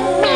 Bye.